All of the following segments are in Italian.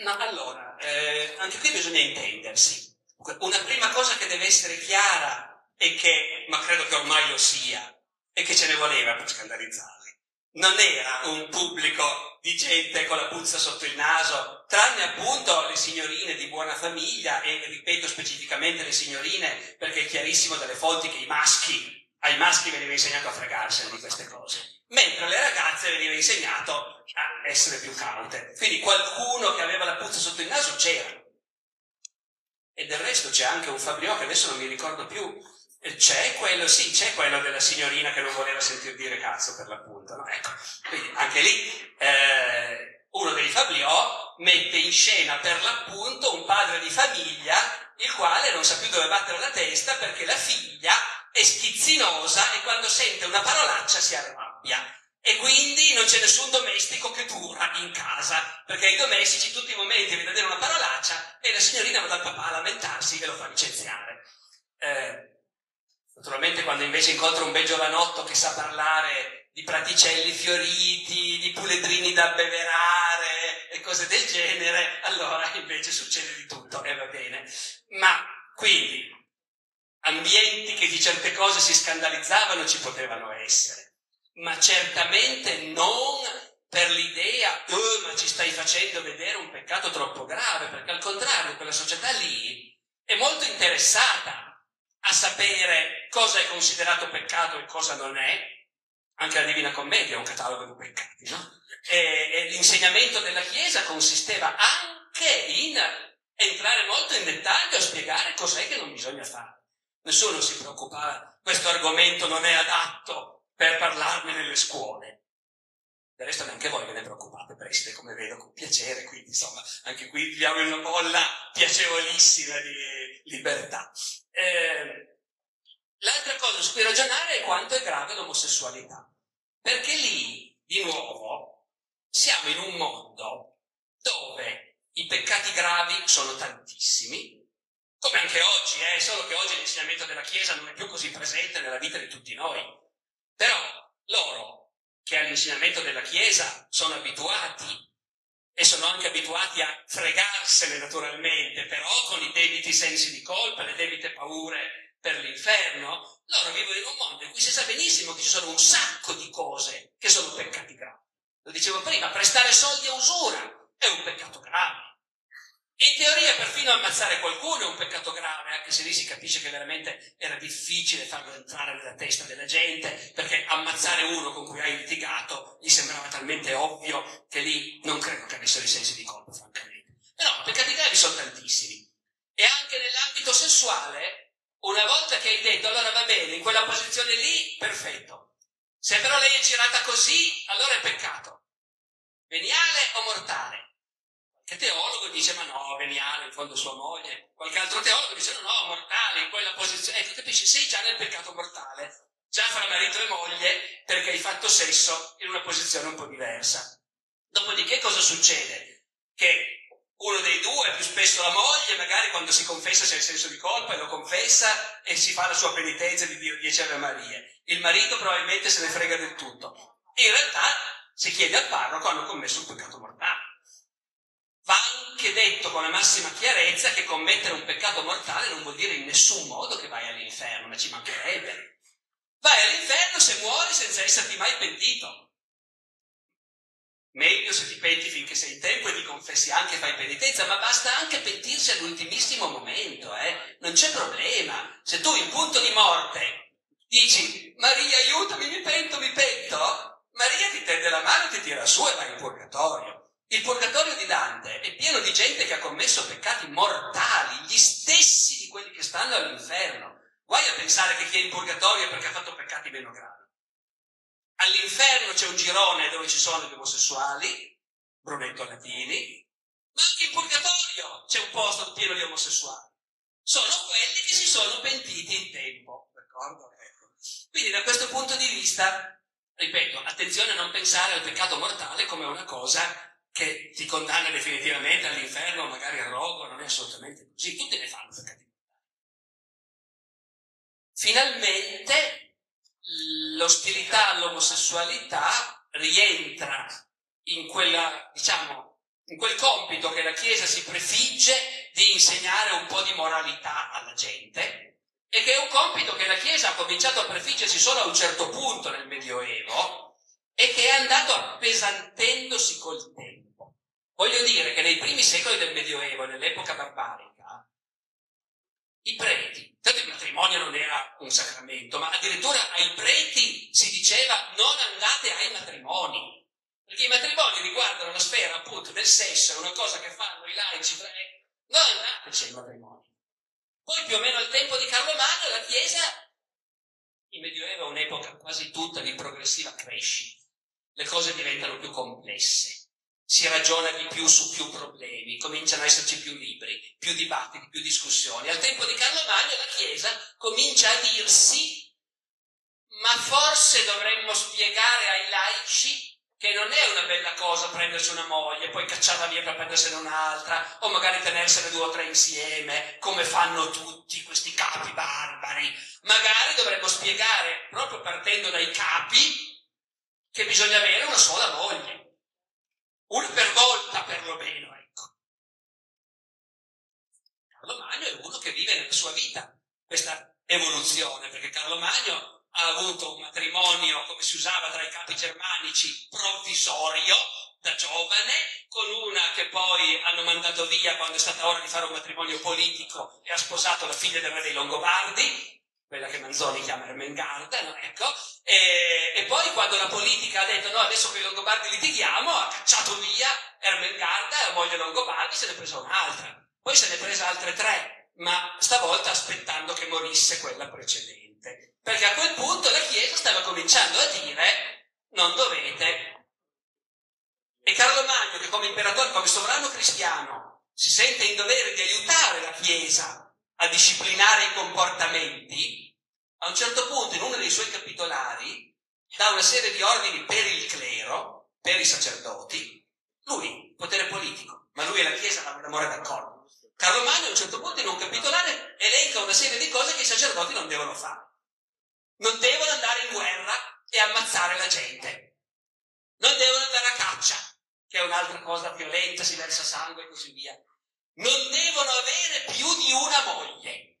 No, allora, eh, anche qui bisogna intendersi. Una prima cosa che deve essere chiara e che, ma credo che ormai lo sia, e che ce ne voleva per scandalizzarli. Non era un pubblico di gente con la puzza sotto il naso, tranne appunto le signorine di buona famiglia e ripeto specificamente le signorine perché è chiarissimo dalle fonti che i maschi, ai maschi veniva insegnato a fregarsene di queste cose, mentre alle ragazze veniva insegnato a essere più caute. Quindi qualcuno che aveva la puzza sotto il naso c'era. E del resto c'è anche un Fabriò che adesso non mi ricordo più c'è quello, sì, c'è quello della signorina che non voleva sentir dire cazzo per l'appunto, no? Ecco, quindi anche lì eh, uno dei Fabliò mette in scena per l'appunto un padre di famiglia il quale non sa più dove battere la testa perché la figlia è schizzinosa e quando sente una parolaccia si arrabbia. E quindi non c'è nessun domestico che dura in casa, perché i domestici tutti i momenti vedono dire una parolaccia e la signorina va dal papà a lamentarsi e lo fa licenziare. Eh, Naturalmente quando invece incontro un bel giovanotto che sa parlare di praticelli fioriti, di puledrini da beverare e cose del genere, allora invece succede di tutto e va bene. Ma quindi ambienti che di certe cose si scandalizzavano ci potevano essere, ma certamente non per l'idea, oh, ma ci stai facendo vedere un peccato troppo grave, perché al contrario quella società lì è molto interessata a sapere cosa è considerato peccato e cosa non è, anche la Divina Commedia è un catalogo di peccati, no? E, e l'insegnamento della Chiesa consisteva anche in entrare molto in dettaglio a spiegare cos'è che non bisogna fare. Nessuno si preoccupava, questo argomento non è adatto per parlarne nelle scuole. Del resto neanche voi ve ne preoccupate, preside, come vedo, con piacere, quindi insomma, anche qui viviamo in una bolla piacevolissima di libertà. Eh, l'altra cosa su cui ragionare è quanto è grave l'omosessualità. Perché lì, di nuovo, siamo in un mondo dove i peccati gravi sono tantissimi, come anche oggi, eh, solo che oggi l'insegnamento della Chiesa non è più così presente nella vita di tutti noi. Però loro, che all'insegnamento della Chiesa sono abituati e sono anche abituati a fregarsene naturalmente, però con i debiti sensi di colpa, le debite paure per l'inferno, loro vivono in un mondo in cui si sa benissimo che ci sono un sacco di cose che sono peccati gravi. Lo dicevo prima, prestare soldi a usura è un peccato grave. In teoria perfino ammazzare qualcuno è un peccato grave, anche se lì si capisce che veramente era difficile farlo entrare nella testa della gente, perché ammazzare uno con cui hai litigato gli sembrava talmente ovvio che lì non credo che avessero i sensi di colpa, francamente. Però peccati gravi sono tantissimi. E anche nell'ambito sessuale, una volta che hai detto allora va bene, in quella posizione lì, perfetto. Se però lei è girata così, allora è peccato. Veniale o mortale? Che teologo dice, ma no, veniale, in fondo sua moglie. Qualche altro teologo dice, no, no, mortale, in quella posizione. Ecco, capisci, sei già nel peccato mortale, già fra marito e moglie, perché hai fatto sesso in una posizione un po' diversa. Dopodiché cosa succede? Che uno dei due, più spesso la moglie, magari quando si confessa c'è il senso di colpa e lo confessa e si fa la sua penitenza di Dio dieci Ave Marie. Il marito probabilmente se ne frega del tutto. In realtà si chiede al parroco hanno commesso un peccato mortale. Anche detto con la massima chiarezza che commettere un peccato mortale non vuol dire in nessun modo che vai all'inferno, ma ci mancherebbe. Vai all'inferno se muori senza esserti mai pentito. Meglio se ti penti finché sei in tempo e ti confessi anche e fai penitenza, ma basta anche pentirsi all'ultimissimo momento, eh? Non c'è problema. Se tu in punto di morte dici Maria aiutami, mi pento, mi pento, Maria ti tende la mano, ti tira su e vai in purgatorio. Il purgatorio di Dante è pieno di gente che ha commesso peccati mortali, gli stessi di quelli che stanno all'inferno. Guai a pensare che chi è in purgatorio è perché ha fatto peccati meno gravi. All'inferno c'è un girone dove ci sono gli omosessuali, Brunetto Latini, ma anche in purgatorio c'è un posto pieno di omosessuali. Sono quelli che si sono pentiti in tempo, d'accordo? Ecco. Quindi da questo punto di vista, ripeto, attenzione a non pensare al peccato mortale come una cosa che ti condanna definitivamente all'inferno, magari al rogo, non è assolutamente così, tutti ne fanno peccati. Finalmente l'ostilità all'omosessualità rientra in quella, diciamo, in quel compito che la Chiesa si prefigge di insegnare un po' di moralità alla gente e che è un compito che la Chiesa ha cominciato a prefiggersi solo a un certo punto nel Medioevo e che è andato appesantendosi col. Voglio dire che nei primi secoli del Medioevo, nell'epoca barbarica, i preti, tanto il matrimonio non era un sacramento, ma addirittura ai preti si diceva non andate ai matrimoni, perché i matrimoni riguardano la sfera appunto del sesso, è una cosa che fanno i laici tra non andateci ai matrimoni. Poi più o meno al tempo di Carlo Magno la Chiesa, il Medioevo è un'epoca quasi tutta di progressiva crescita, le cose diventano più complesse, si ragiona di più su più problemi, cominciano ad esserci più libri, più dibattiti, più discussioni. Al tempo di Carlo Magno la Chiesa comincia a dirsi ma forse dovremmo spiegare ai laici che non è una bella cosa prendersi una moglie, poi cacciarla via per prendersene un'altra, o magari tenersene due o tre insieme, come fanno tutti questi capi barbari. Magari dovremmo spiegare, proprio partendo dai capi, che bisogna avere una sola moglie. Una per volta, perlomeno, ecco. Carlo Magno è uno che vive nella sua vita questa evoluzione, perché Carlo Magno ha avuto un matrimonio, come si usava tra i capi germanici, provvisorio, da giovane, con una che poi hanno mandato via quando è stata ora di fare un matrimonio politico e ha sposato la figlia del re dei Longobardi, quella che Manzoni chiama Ermengarda, no? ecco, e, e, poi quando la politica ha detto no, adesso con i Longobardi litighiamo, ha cacciato via Ermengarda, la moglie Longobardi, se ne è presa un'altra. Poi se ne è presa altre tre, ma stavolta aspettando che morisse quella precedente perché a quel punto la Chiesa stava cominciando a dire non dovete. E Carlo Magno, che come imperatore, come sovrano cristiano, si sente in dovere di aiutare la Chiesa a disciplinare i comportamenti, a un certo punto in uno dei suoi capitolari dà una serie di ordini per il clero, per i sacerdoti, lui, potere politico, ma lui e la Chiesa vanno d'amore d'accordo. Carlo Magno a un certo punto in un capitolare elenca una serie di cose che i sacerdoti non devono fare non devono andare in guerra e ammazzare la gente. Non devono andare a caccia, che è un'altra cosa violenta, si versa sangue e così via. Non devono avere più di una moglie,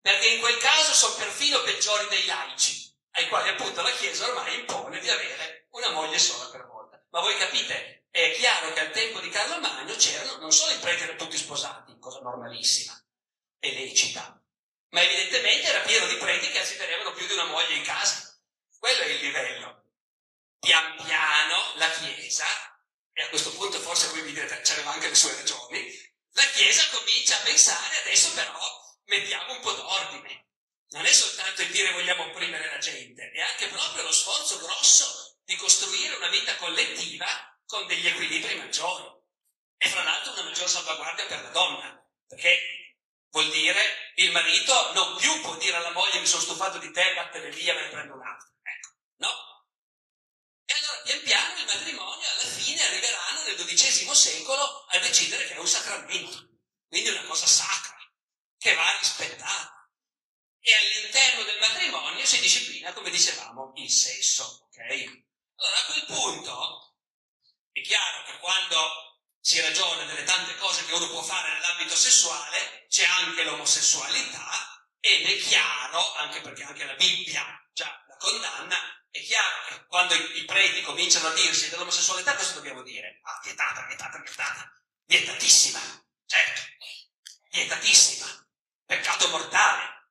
perché in quel caso sono perfino peggiori dei laici, ai quali appunto la Chiesa ormai impone di avere una moglie sola per volta. Ma voi capite, è chiaro che al tempo di Carlo Magno c'erano non solo i preti erano tutti sposati, cosa normalissima e lecita, ma evidentemente era pieno di preti che si tenevano più di una moglie in casa. Quello è il livello. Pian piano la Chiesa, e a questo punto forse voi mi direte, c'erano anche le sue ragioni, la Chiesa comincia a pensare, adesso però mettiamo un po' d'ordine. Non è soltanto il dire vogliamo opprimere la gente, è anche proprio lo sforzo grosso di costruire una vita collettiva con degli equilibri maggiori. E fra l'altro una maggior salvaguardia per la donna, perché Vuol dire il marito non più può dire alla moglie mi sono stufato di te, vattene via, me ne prendo un'altra. Ecco, no? Allora pian piano il matrimonio alla fine arriveranno nel XII secolo a decidere che è un sacramento, quindi una cosa sacra, che va rispettata. E all'interno del matrimonio si disciplina, come dicevamo, il sesso, ok? Allora a quel punto è chiaro che quando si ragiona delle tante cose che uno può fare nell'ambito sessuale, c'è anche l'omosessualità ed è chiaro, anche perché anche la Bibbia già la condanna, è chiaro che quando i, i preti cominciano a dirsi dell'omosessualità cosa dobbiamo dire? Ah, vietata, vietata, vietata, vietatissima, certo, vietatissima, peccato mortale.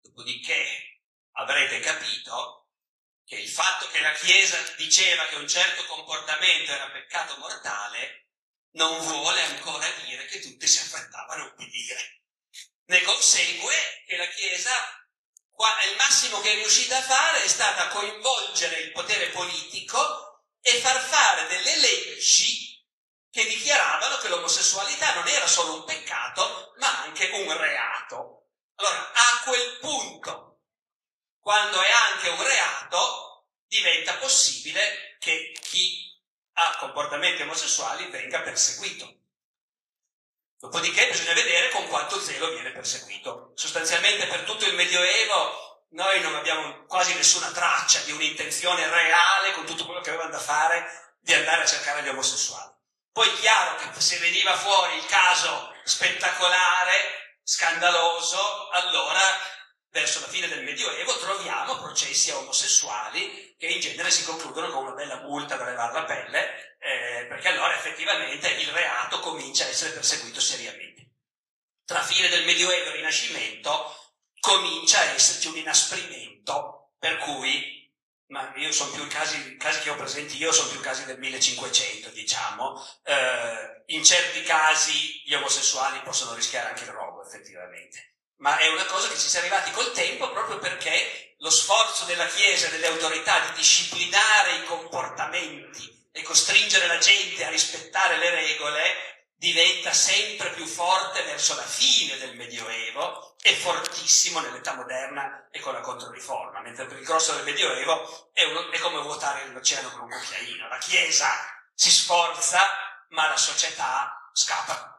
Dopodiché avrete capito che il fatto che la Chiesa diceva che un certo comportamento era peccato mortale non vuole ancora dire che tutti si affrettavano a ubbidire. Ne consegue che la Chiesa, il massimo che è riuscita a fare è stata coinvolgere il potere politico e far fare delle leggi che dichiaravano che l'omosessualità non era solo un peccato, ma anche un reato. Allora, a quel punto quando è anche un reato, diventa possibile che chi ha comportamenti omosessuali venga perseguito. Dopodiché bisogna vedere con quanto zelo viene perseguito. Sostanzialmente per tutto il Medioevo noi non abbiamo quasi nessuna traccia di un'intenzione reale con tutto quello che avevano da fare di andare a cercare gli omosessuali. Poi è chiaro che se veniva fuori il caso spettacolare, scandaloso, allora verso la fine del Medioevo troviamo processi a omosessuali che in genere si concludono con una bella multa per levare la pelle, eh, perché allora effettivamente il reato comincia a essere perseguito seriamente. Tra fine del Medioevo e Rinascimento comincia a esserci un inasprimento, per cui ma io sono più casi, casi che ho presenti io sono più casi del 1500, diciamo. Eh, in certi casi gli omosessuali possono rischiare anche il rogo, effettivamente. Ma è una cosa che ci si è arrivati col tempo proprio perché lo sforzo della Chiesa e delle autorità di disciplinare i comportamenti e costringere la gente a rispettare le regole diventa sempre più forte verso la fine del Medioevo e fortissimo nell'età moderna e con la Controriforma, mentre per il grosso del Medioevo è, uno, è come vuotare l'oceano con un cucchiaino. La Chiesa si sforza, ma la società scappa.